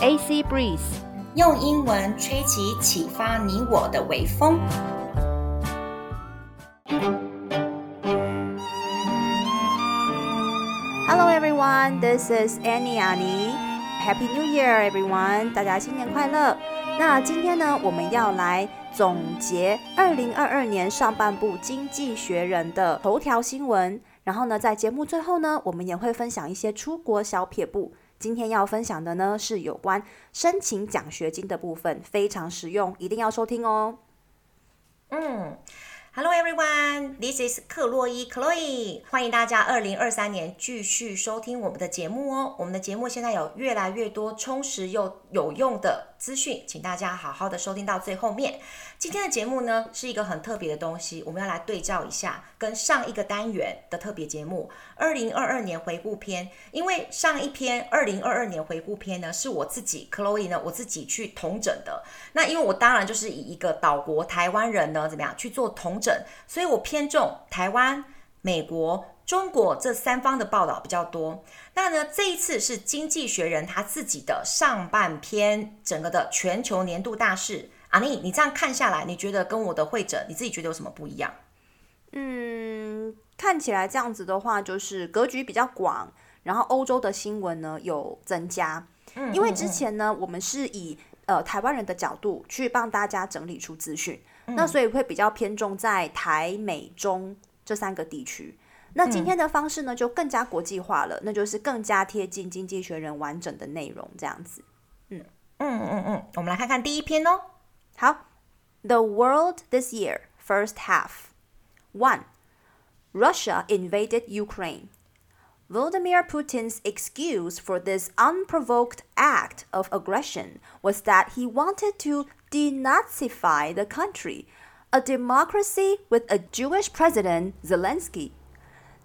AC Breeze，用英文吹起启发你我的微风。Hello everyone, this is Annie Annie. Happy New Year, everyone! 大家新年快乐。那今天呢，我们要来总结二零二二年上半部《经济学人》的头条新闻。然后呢，在节目最后呢，我们也会分享一些出国小撇步。今天要分享的呢，是有关申请奖学金的部分，非常实用，一定要收听哦。嗯。Hello everyone, this is 克洛伊 Chloe，欢迎大家二零二三年继续收听我们的节目哦。我们的节目现在有越来越多充实又有用的资讯，请大家好好的收听到最后面。今天的节目呢是一个很特别的东西，我们要来对照一下跟上一个单元的特别节目二零二二年回顾篇。因为上一篇二零二二年回顾篇呢是我自己 Chloe 呢我自己去统整的。那因为我当然就是以一个岛国台湾人呢怎么样去做统整，所以我偏重台湾、美国、中国这三方的报道比较多。那呢这一次是经济学人他自己的上半篇整个的全球年度大事。阿妮，你这样看下来，你觉得跟我的会诊，你自己觉得有什么不一样？嗯，看起来这样子的话，就是格局比较广，然后欧洲的新闻呢有增加。嗯，因为之前呢，我们是以呃台湾人的角度去帮大家整理出资讯，那所以会比较偏重在台美中这三个地区。那今天的方式呢，就更加国际化了，那就是更加贴近经济学人完整的内容这样子。嗯嗯嗯嗯，我们来看看第一篇哦。好，The world this year, first half. 1. Russia invaded Ukraine. Vladimir Putin's excuse for this unprovoked act of aggression was that he wanted to denazify the country, a democracy with a Jewish president, Zelensky.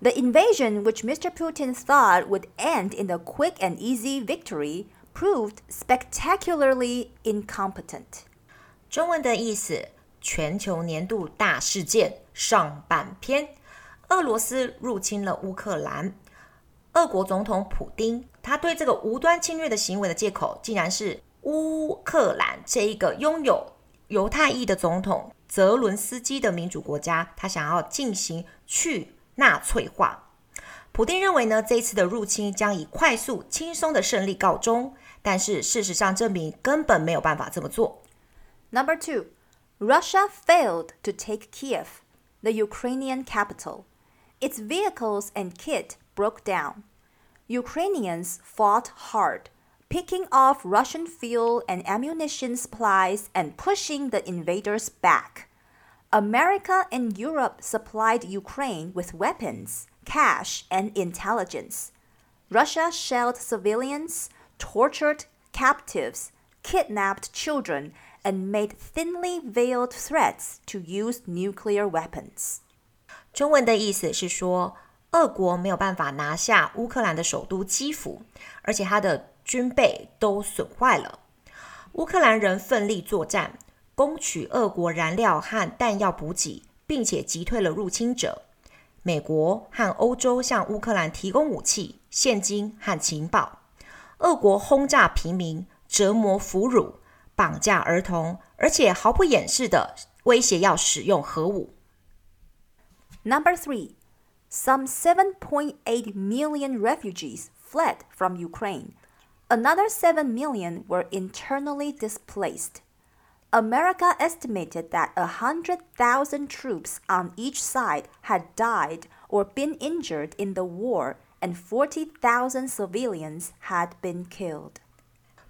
The invasion, which Mr. Putin thought would end in a quick and easy victory, proved spectacularly incompetent. 中文的意思：全球年度大事件上半篇，俄罗斯入侵了乌克兰。俄国总统普丁，他对这个无端侵略的行为的借口，竟然是 乌克兰这一个拥有犹太裔的总统泽伦斯基的民主国家，他想要进行去纳粹化。普丁认为呢，这一次的入侵将以快速、轻松的胜利告终，但是事实上证明根本没有办法这么做。Number two, Russia failed to take Kiev, the Ukrainian capital. Its vehicles and kit broke down. Ukrainians fought hard, picking off Russian fuel and ammunition supplies and pushing the invaders back. America and Europe supplied Ukraine with weapons, cash, and intelligence. Russia shelled civilians, tortured captives, kidnapped children, and made thinly veiled threats to use nuclear weapons. 中文的意思是说，俄国没有办法拿下乌克兰的首都基辅，而且他的 军备都损坏了。乌克兰人奋力作战，攻取俄国燃料和弹药补给，并且击退了入侵者。美国和欧洲向乌克兰提供武器、现金和情报。俄国轰炸平民，折磨俘虏。绑架儿童，而且毫不掩饰的威胁要使用核武。Number three, some 7.8 million refugees fled from Ukraine. Another 7 million were internally displaced. America estimated that 100,000 troops on each side had died or been injured in the war, and 40,000 civilians had been killed.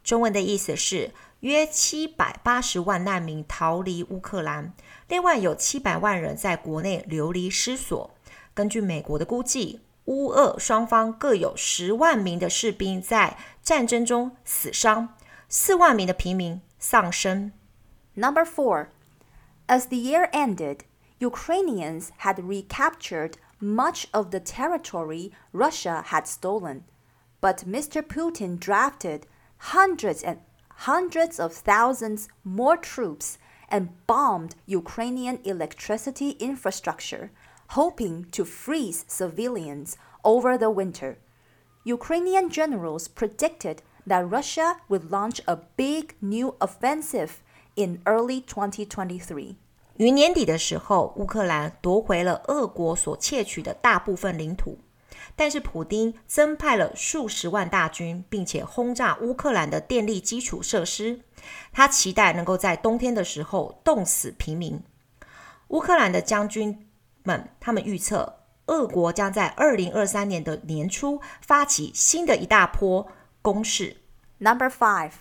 中文的意思是约七百八十万难民逃离乌克兰，另外有七百万人在国内流离失所。根据美国的估计， 乌俄双方各有十万名的士兵在战争中死伤，四万名的平民丧生。Number four, as the year ended, Ukrainians had recaptured much of the territory Russia had stolen, but Mr. Putin drafted hundreds and hundreds of thousands more troops and bombed Ukrainian electricity infrastructure, hoping to freeze civilians over the winter. Ukrainian generals predicted that Russia would launch a big new offensive in early 2023. 于年底的时候，乌克兰夺回了俄国所窃取的大部分领土，但是普丁增派了数十万大军，并且轰炸乌克兰的电力基础设施。他期待能够在冬天的时候冻死平民。乌克兰的将军 们，他们预测，俄国将在二零二三年的年初发起新的一大波攻势。Number five.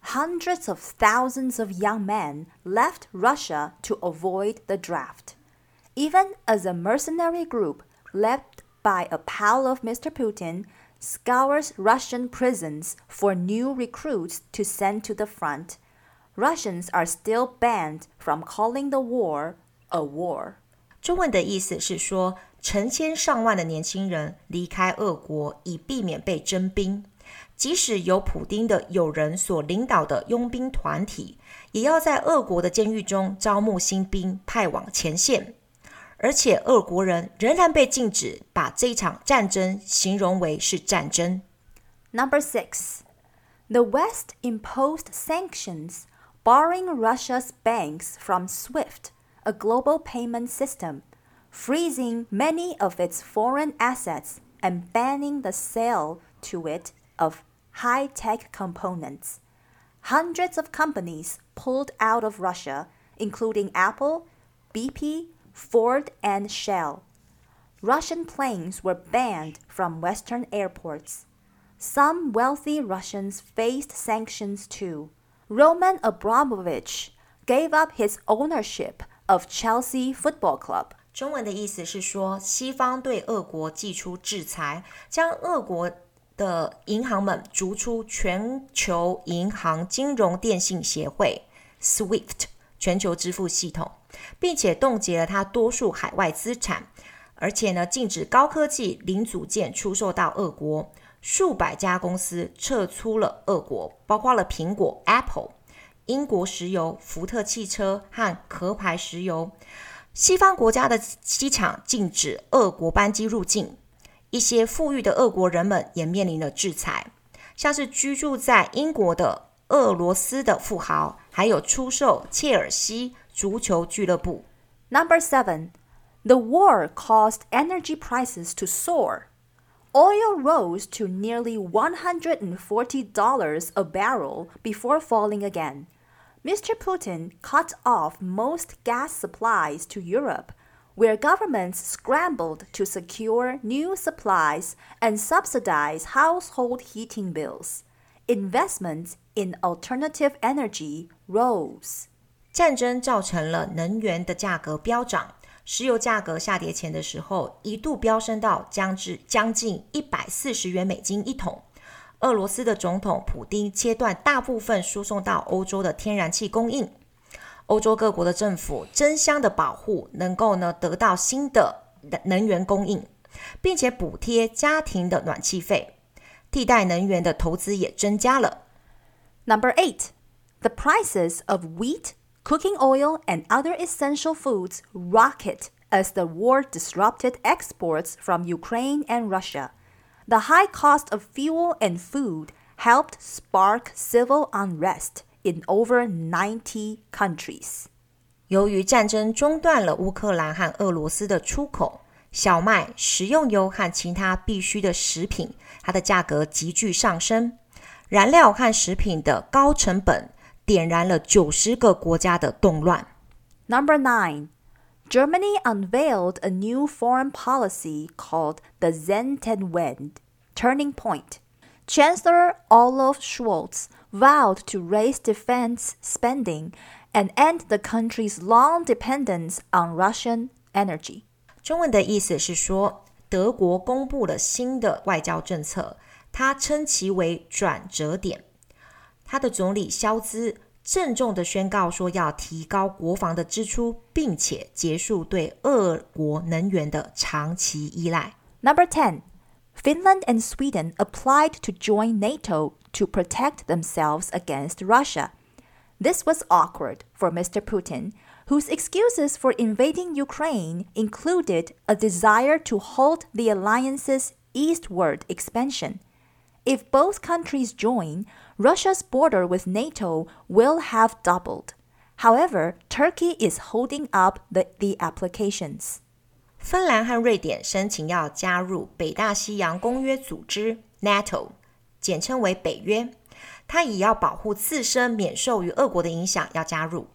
Hundreds of thousands of young men left Russia to avoid the draft. Even as a mercenary group led by a pal of Mr. Putin scours Russian prisons for new recruits to send to the front, Russians are still banned from calling the war a war. 中文的意思是说，成千上万的年轻人离开俄国，以避免被征兵。即使由普丁的友人所领导的佣兵团体，也要在俄国的监狱中招募新兵，派往前线。而且，俄国人仍然被禁止把这场战争形容为是战争。Number six, the West imposed sanctions barring Russia's banks from SWIFT, a global payment system, freezing many of its foreign assets and banning the sale to it of high tech components. Hundreds of companies pulled out of Russia, including Apple, BP, Ford, and Shell. Russian planes were banned from Western airports. Some wealthy Russians faced sanctions too. Roman Abramovich gave up his ownership of Chelsea Football Club. 中文的意思是说，西方对俄国寄出制裁，将俄国的银行们逐出全球银行金融电信协会 （SWIFT） 全球支付系统，并且冻结了它多数海外资产，而且呢，禁止高科技零组件出售到俄国。数百家公司撤出了俄国，包括了苹果 （Apple）、英国石油、福特汽车和壳牌石油。西方国家的机场禁止俄国班机入境。一些富裕的俄国人们也面临了制裁，像是居住在英国的俄罗斯的富豪，还有出售切尔西足球俱乐部。Number seven, the war caused energy prices to soar. Oil rose to nearly $140 a barrel before falling again. Mr. Putin cut off most gas supplies to Europe where governments scrambled to secure new supplies and subsidize household heating bills. Investments in alternative energy rose. 战争造成了能源的价格飙涨，石油价格下跌前的时候，一度飙升到将至将近一百四十元美金一桶。 俄罗斯的总统普丁切断大部分输送到欧洲的天然气供应。欧洲各国的政府争相的保护，能够呢得到新的能源供应，并且补贴家庭的暖气费，替代能源的投资也增加了。Number eight, the prices of wheat, cooking oil, and other essential foods rocket as the war disrupted exports from Ukraine and Russia. The high cost of fuel and food helped spark civil unrest in over ninety countries。由于战争中断了乌克兰和俄罗斯的出口，小麦、食用油和其他必需的食品，它的价格急剧上升。燃料和食品的高成本点燃了九十个国家的动乱。Number nine. Germany unveiled a new foreign policy called the Zentenwende Turning Point. Chancellor Olaf Scholz vowed to raise defense spending and end the country's long dependence on Russian energy. 中文的意思是说，德国公布了新的外交政策，他称其为转折点。他的总理肖兹 郑重的宣告说，要提高国防的支出，并且结束对俄国能源的长期依赖。Number ten. Finland and Sweden applied to join NATO to protect themselves against Russia. This was awkward for Mr. Putin, whose excuses for invading Ukraine included a desire to halt the alliance's eastward expansion. If both countries join, Russia's border with NATO will have doubled. However, Turkey is holding up the, the applications. 芬兰和瑞典申请要加入北大西洋公约组织 （NATO），简称为北约。它以要保护自身免受于俄国的影响要加入，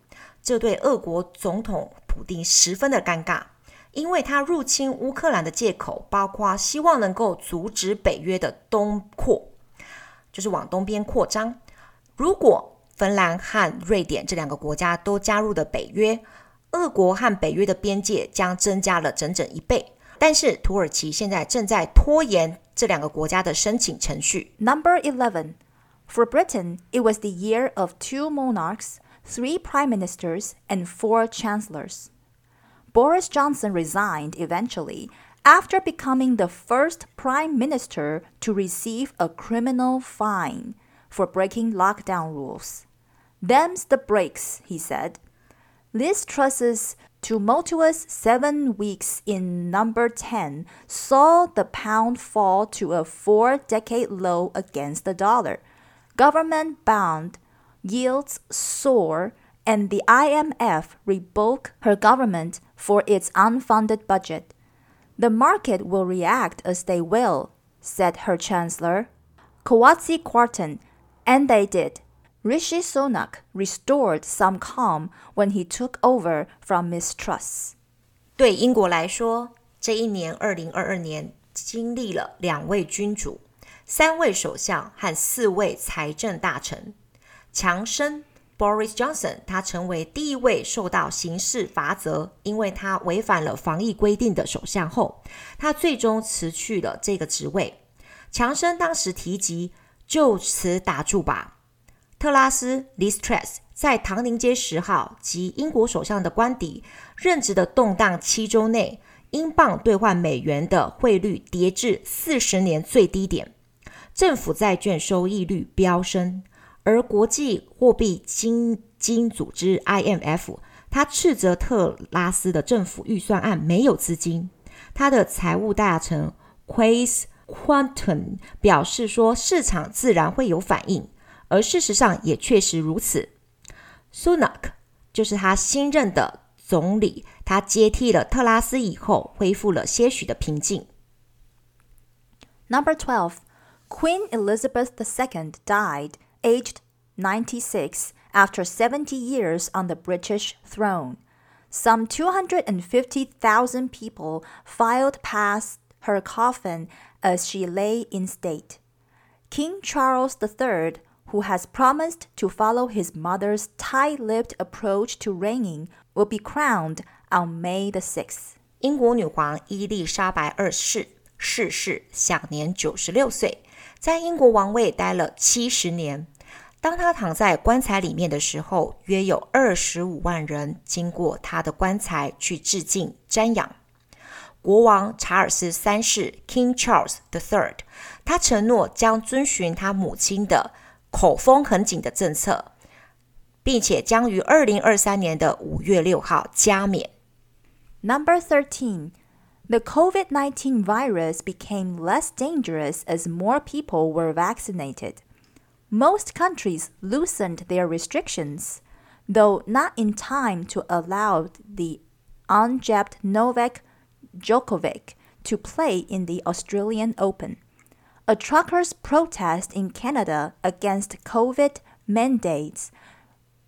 这对俄国总统普京十分的尴尬，因为他入侵乌克兰的借口包括希望能够阻止北约的东扩， 就是往东边扩张。如果芬兰和瑞典这两个国家都加入了北约，俄国和北约的边界将增加了整整一倍。但是土耳其现在正在拖延这两个国家的申请程序。Number 11. For Britain, it was the year of two monarchs, three prime ministers, and four chancellors. Boris Johnson resigned eventually after becoming the first prime minister to receive a criminal fine for breaking lockdown rules. Them's the breaks, he said. Liz Truss's tumultuous seven weeks in number 10 saw the pound fall to a four decade low against the dollar. Government bond yields soar, and the IMF rebuke her government for its unfunded budget. The market will react as they will, said her chancellor. Kwasi Kwarteng, and they did. Rishi Sunak restored some calm when he took over from Ms Truss. 对英国来说，这一年二零二二年经历了两位君主、三位首相和四位财政大臣，强生 Boris Johnson，他成为第一位受到刑事罚则，因为他违反了防疫规定的首相后，他最终辞去了这个职位。强生当时提及：“就此打住吧。”特拉斯 Liz Truss 在唐宁街十号及英国首相的官邸任职的动荡七周内，英镑兑换美元的汇率跌至四十年最低点，政府债券收益率飙升，而国际货币基金组织 IMF 他斥责特拉斯的政府预算案没有资金，他的财务大臣 Chris Quantum 表示说，市场自然会有反应。而事实上也确实如此。Sunak 就是他新任的总理，他接替了特拉斯以后，恢复了些许的平静。Number twelve, Queen Elizabeth II died aged 96 after 70 years on the British throne. Some 250,000 people filed past her coffin as she lay in state. King Charles III who has promised to follow his mother's tight-lipped approach to reigning, will be crowned on May the 6th. 英国女皇伊丽莎白二世逝世，享年九十六岁， 在英国王位待了七十年。当他躺在棺材里面的时候，约有二十五万人经过他的棺材去致敬、瞻仰。国王查尔斯三世 （King Charles III） 他承诺将遵循他母亲的口风很紧的政策，并且将于二零二三年的五月六号加冕。Number thirteen. The COVID 19 virus became less dangerous as more people were vaccinated. Most countries loosened their restrictions, though not in time to allow the unjabbed Novak Djokovic to play in the Australian Open. A truckers' protest in Canada against COVID mandates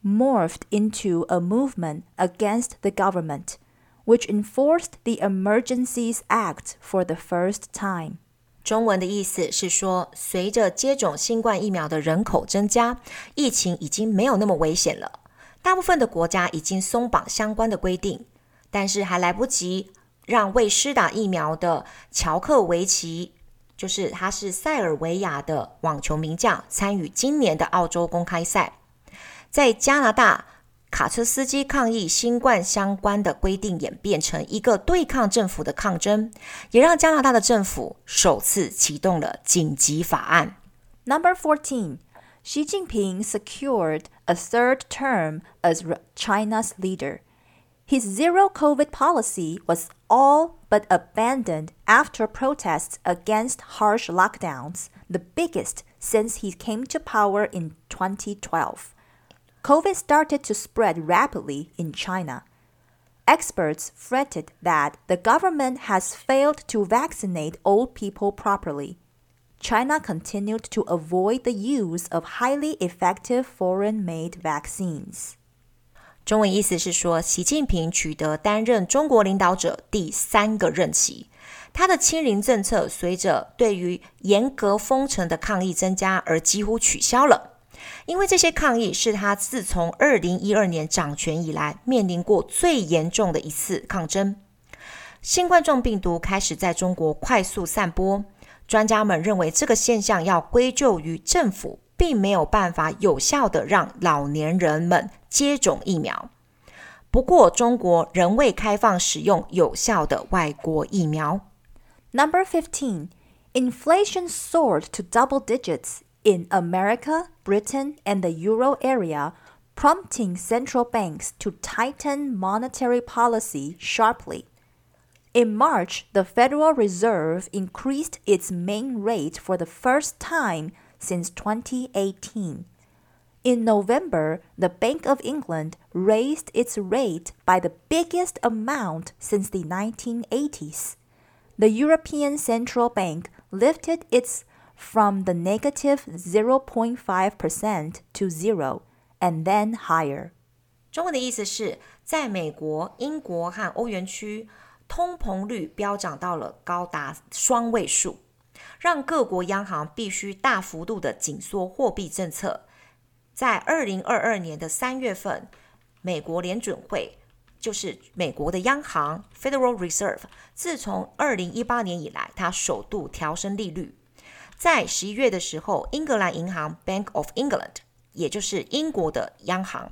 morphed into a movement against the government, which enforced the Emergencies Act for the first time. 中文的意思是说，随着接种新冠疫苗的人口增加，疫情已经没有那么危险了。大部分的国家已经松绑相关的规定，但是还来不及让未施打疫苗的乔克维奇就是他是塞尔维亚的网球名将，参与今年的澳洲公开赛。在加拿大，卡车司机抗议新冠相关的规定演变成一个对抗政府的抗争，也让加拿大的政府首次启动了紧急法案。Number fourteen, Xi Jinping secured a third term as China's leader. His zero COVID policy was all but abandoned after protests against harsh lockdowns, the biggest since he came to power in 2012. COVID started to spread rapidly in China. Experts fretted that the government has failed to vaccinate old people properly. China continued to avoid the use of highly effective foreign made vaccines. 中文意思是说，习近平取得担任中国领导者第三个任期，他的清零政策随着对于严格封城的抗议增加而几乎取消了。 因为这些抗议是他自从二零一二年掌权以来面临过最严重的一次抗争。新冠状病毒开始在中国快速散播，专家们认为这个现象要归咎于政府。并没有办法有效的让老年人们接种疫苗。不过，中国仍未开放使用有效的外国疫苗。Number 15. Inflation soared to double digits in America, Britain, and the euro area, prompting central banks to tighten monetary policy sharply. In March, the Federal Reserve increased its main rate for the first time since 2018. In November, the Bank of England raised its rate by the biggest amount since the 1980s. The European Central Bank lifted its from the negative 0.5% to zero and then higher. 中文的意思是，在美国、英国和欧元区，通膨率飙涨到了高达双位数。让各国央行必须大幅度的紧缩货币政策。在二零二二年的三月份，美国联准会就是美国的央行 （Federal Reserve） 自从二零一八年以来，它首度调升利率。 在十一月的时候，英格兰银行 （Bank of England） 也就是英国的央行，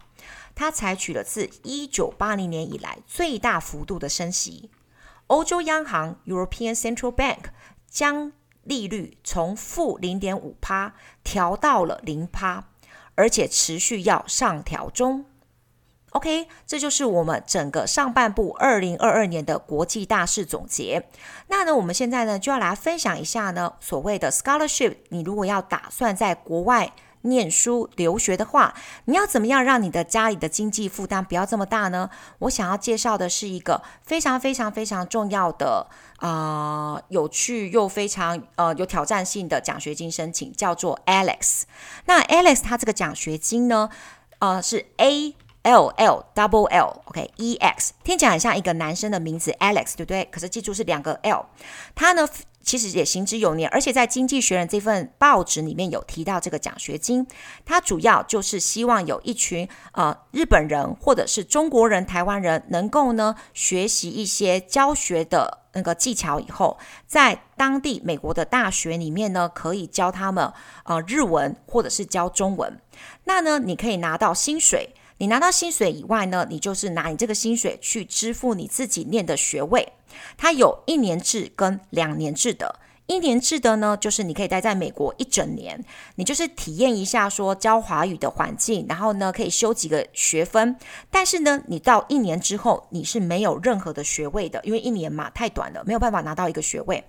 它采取了自一九八零年以来最大幅度的升息。欧洲央行 （European Central Bank） 将利率从负零点五帕调到了零帕，而且持续要上调中。OK，这就是我们整个上半部二零二二年的国际大事总结。那呢，我们现在呢就要来分享一下呢所谓的 scholarship。你如果要打算在国外。念书留学的话，你要怎么样让你的家里的经济负担不要这么大呢？我想要介绍的是一个非常非常非常重要的啊，有趣又非常呃有挑战性的奖学金申请，叫做 Alex。那 Alex 它这个奖学金呢，呃是 A L L double L，OK，E X，听起来很像一个男生的名字 Alex，对不对？可是记住是两个 L，它呢。其实也行之有年，而且在《经济学人》这份报纸里面有提到这个奖学金，它主要就是希望有一群呃日本人或者是中国人、台湾人能够呢学习一些教学的那个技巧，以后在当地美国的大学里面呢可以教他们呃日文或者是教中文，那呢你可以拿到薪水。你拿到薪水以外呢，你就是拿你这个薪水去支付你自己念的学位。它有一年制跟两年制的。一年制的呢，就是你可以待在美国一整年，你就是体验一下说教华语的环境，然后呢可以修几个学分。但是呢，你到一年之后，你是没有任何的学位的，因为一年嘛太短了，没有办法拿到一个学位。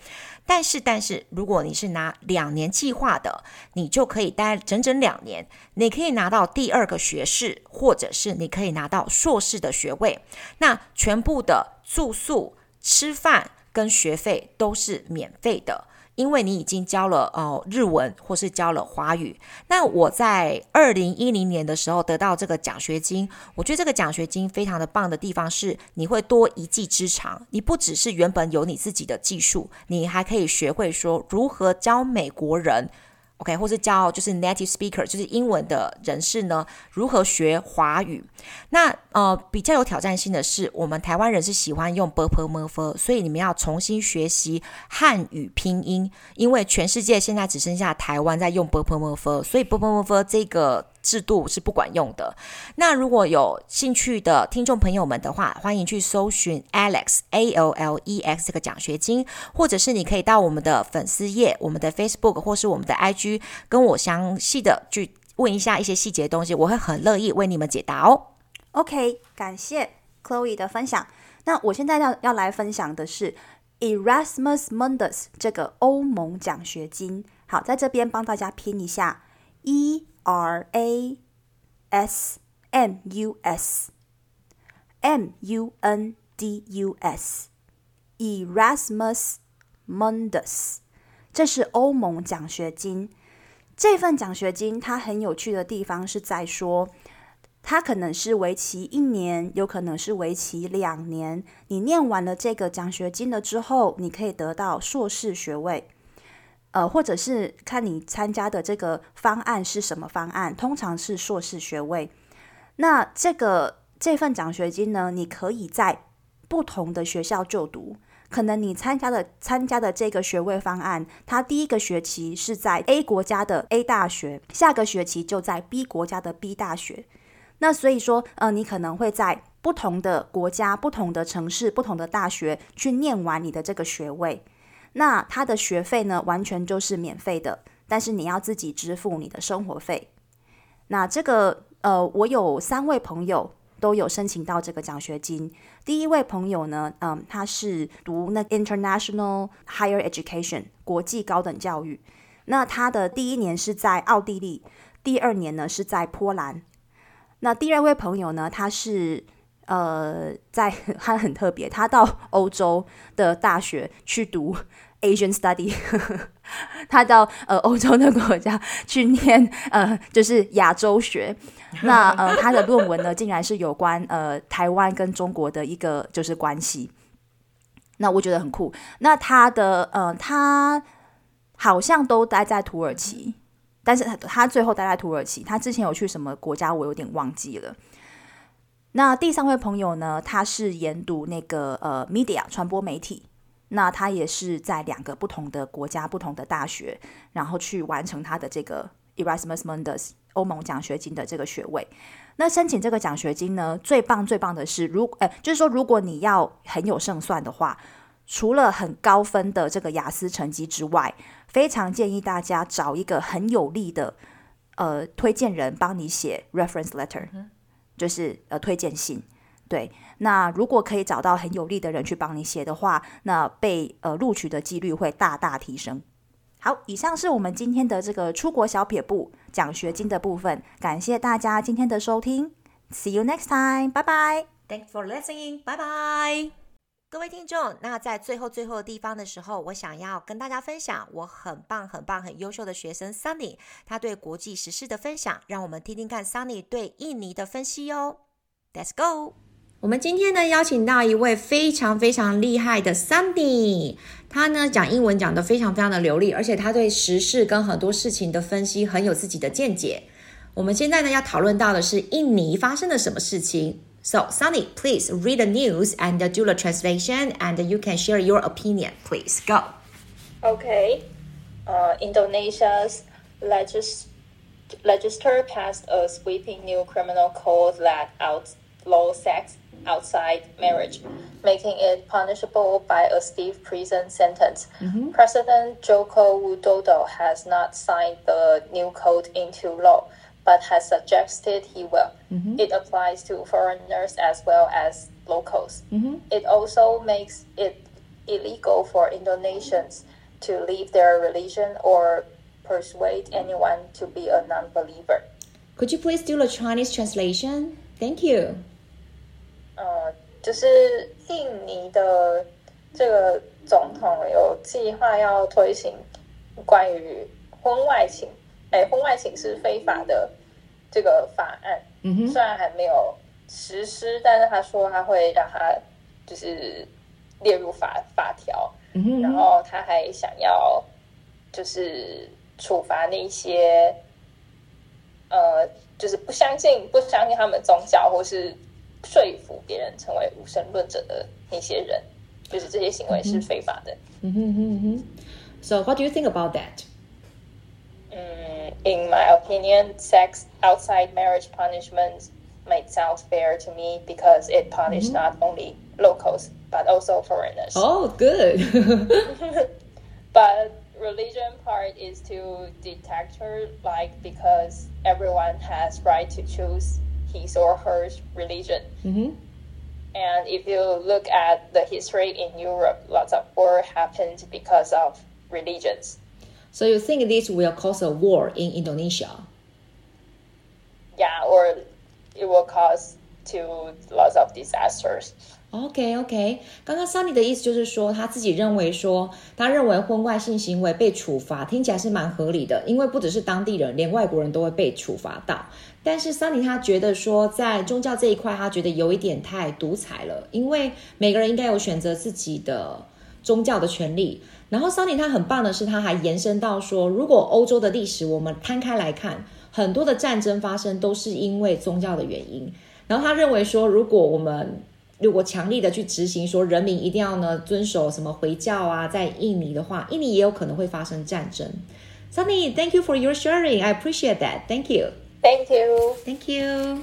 但是，但是如果你是拿两年计划的，你就可以待整整两年，你可以拿到第二个学士，或者是你可以拿到硕士的学位。那全部的住宿、吃饭跟学费都是免费的。因为你已经教了哦日文或是教了华语，那我在二零一零年的时候得到这个奖学金，我觉得这个奖学金非常的棒的地方是，你会多一技之长，你不只是原本有你自己的技术，你还可以学会说如何教美国人。OK，或是教就是 native speaker，就是英文的人士呢，如何学华语？那呃比较有挑战性的是，我们台湾人是喜欢用 b p m f，所以你们要重新学习汉语拼音，因为全世界现在只剩下台湾在用 b p m f，所以 b p m f 这个。制度是不管用的。那如果有兴趣的听众朋友们的话，欢迎去搜寻 Alex A L L E X 这个奖学金，或者是你可以到我们的粉丝页、我们的 Facebook 或是我们的 IG，跟我详细的去问一下一些细节的东西，我会很乐意为你们解答哦。OK，感谢。Chloe 的分享。那我现在要要来分享的是 Erasmus Mundus 这个欧盟奖学金。好，在这边帮大家拼一下 E R A S M U S M U N D U S Erasmus Mundus，这是欧盟奖学金。这份奖学金它很有趣的地方是在说，它可能是为期一年，有可能是为期两年。你念完了这个奖学金了之后，你可以得到硕士学位，呃，或者是看你参加的这个方案是什么方案，通常是硕士学位。那这个这份奖学金呢，你可以在不同的学校就读。可能你参加的参加的这个学位方案，它第一个学期是在 A 国家的 A 大学，下个学期就在 B 国家的 B 大学。那所以说，呃，你可能会在不同的国家、不同的城市、不同的大学去念完你的这个学位。那他的学费呢，完全就是免费的，但是你要自己支付你的生活费。那这个，呃，我有三位朋友。都有申请到这个奖学金。第一位朋友呢，嗯，他是读那 International Higher Education 国际高等教育。那他的第一年是在奥地利，第二年呢是在波兰。那第二位朋友呢，他是呃，在他很特别，他到欧洲的大学去读。Asian study，他到呃欧洲的国家去念 呃就是亚洲学，那呃他的论文呢竟然是有关呃台湾跟中国的一个就是关系，那我觉得很酷。那他的呃他好像都待在土耳其，但是他他最后待在土耳其，他之前有去什么国家我有点忘记了。那第三位朋友呢，他是研读那个呃 media 传播媒体。那他也是在两个不同的国家、不同的大学，然后去完成他的这个 Erasmus Mundus 欧盟奖学金的这个学位。那申请这个奖学金呢，最棒最棒的是，如呃，就是说，如果你要很有胜算的话，除了很高分的这个雅思成绩之外，非常建议大家找一个很有力的呃推荐人帮你写 reference letter，就是呃推荐信。对，那如果可以找到很有利的人去帮你写的话，那被呃录取的几率会大大提升。好，以上是我们今天的这个出国小撇步奖学金的部分，感谢大家今天的收听，See you next time，拜拜，Thanks for listening，拜拜，各位听众。那在最后最后的地方的时候，我想要跟大家分享我很棒很棒很优秀的学生 Sunny 他对国际时事的分享，让我们听听看 Sunny 对印尼的分析哦。Let's go。我们今天呢邀请到一位非常非常厉害的 Sunny，他呢讲英文讲得非常非常的流利，而且他对时事跟很多事情的分析很有自己的见解。我们现在呢要讨论到的是印尼发生了什么事情。So Sunny, please read the news and do the translation, and you can share your opinion. Please go. Okay. Uh, Indonesia's legis- legislature passed a sweeping new criminal code that outlaws sex outside marriage, making it punishable by a stiff prison sentence. Mm-hmm. President Joko Widodo has not signed the new code into law, but has suggested he will. Mm-hmm. It applies to foreigners as well as locals. Mm-hmm. It also makes it illegal for Indonesians to leave their religion or persuade anyone to be a non believer. Could you please do the Chinese translation? Thank you. 呃，就是印尼的这个总统有计划要推行关于婚外情， 哎，婚外情是非法的这个法案。嗯哼，虽然还没有实施，但是他说他会让他就是列入法法条。嗯哼，然后他还想要就是处罚那些呃，就是不相信不相信他们宗教或是。说服别人成为无神论者的那些人，就是这些行为是非法的。嗯哼哼哼。So what do you think about that? In my opinion, sex outside marriage punishment might sound fair to me because it punishes mm-hmm. not only locals but also foreigners. Oh, good. but religion part is to detector like because everyone has right to choose his or her religion. Mm-hmm. And if you look at the history in Europe, lots of war happened because of religions. So you think this will cause a war in Indonesia? Yeah, or it will cause to lots of disasters. OK OK，刚刚 Sunny 的意思就是说，他自己认为说，他认为婚外性行为被处罚，听起来是蛮合理的，因为不只是当地人，连外国人都会被处罚到。但是 Sunny 他觉得说，在宗教这一块，他觉得有一点太独裁了，因为每个人应该有选择自己的宗教的权利。然后 Sunny 他很棒的是，他还延伸到说，如果欧洲的历史我们摊开来看，很多的战争发生都是因为宗教的原因。然后他认为说，如果我们如果强力的去执行说人民一定要呢遵守什么回教啊，在印尼的话，印尼也有可能会发生战争。Sunny，thank you for your sharing. I appreciate that. Thank you. Thank you. Thank you.